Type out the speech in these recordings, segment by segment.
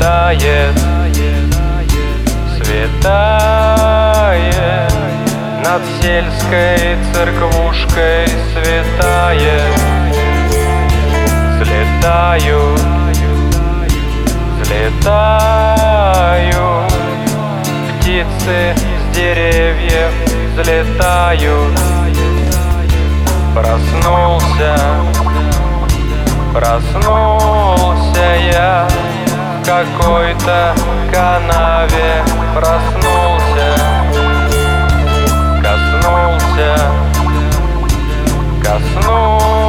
Светает, светает. Над сельской церквушкой светает Взлетаю, взлетаю Птицы с деревьев взлетают. Проснулся, проснулся я какой-то канаве проснулся. Коснулся, коснулся.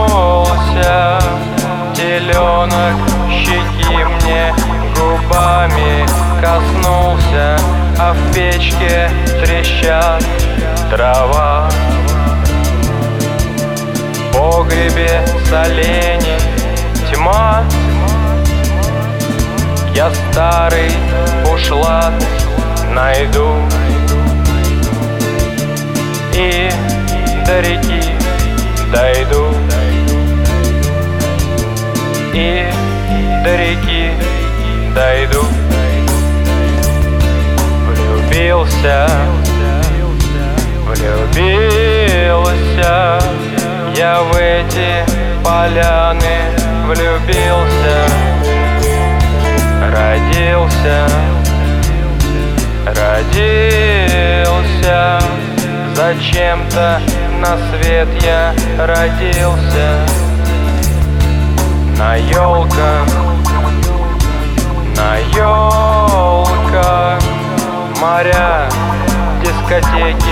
Теленок щеки мне губами коснулся А в печке трещат дрова погребе солений тьма Я старый ушла найду. И до реки дойду. И до реки дойду. Влюбился, влюбился. Я в эти поляны влюбился Родился, родился. Зачем-то на свет я родился. На елках, на елках Моря, дискотеки,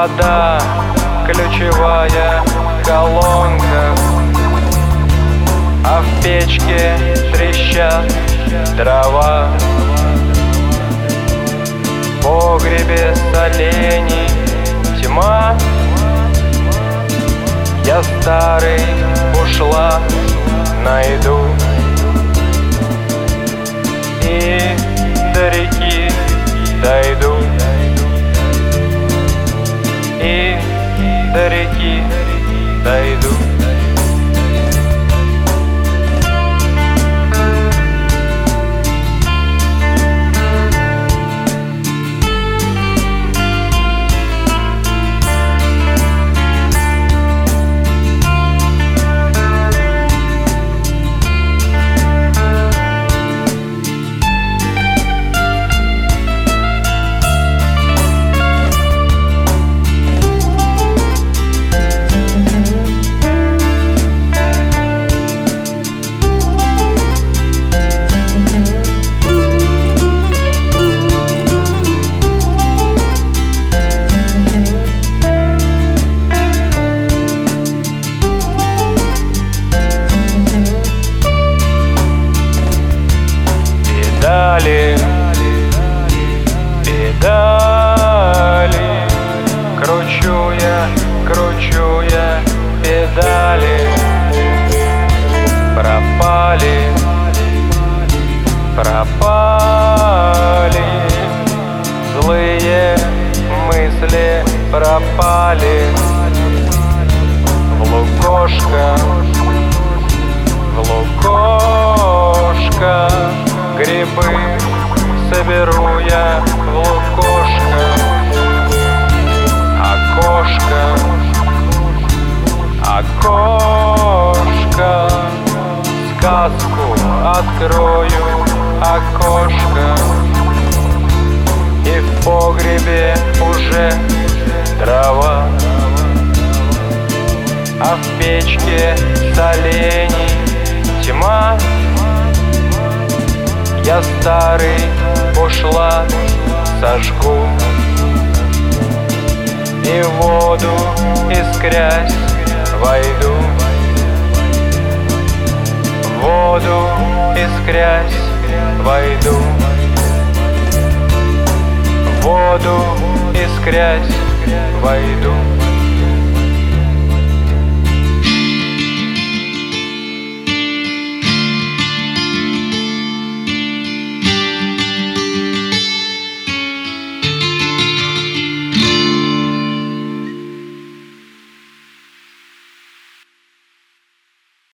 Вода, ключевая колонка. А в печке трещат дрова. В погребе солений тьма. Я старый ушла, найду до реки дойду лукошко, в лукошко грибы соберу я в лукошко Окошко, окошко Сказку открою я старый ушла, сожгу. И в воду искрясь войду. В воду искрясь войду. В воду искрясь войду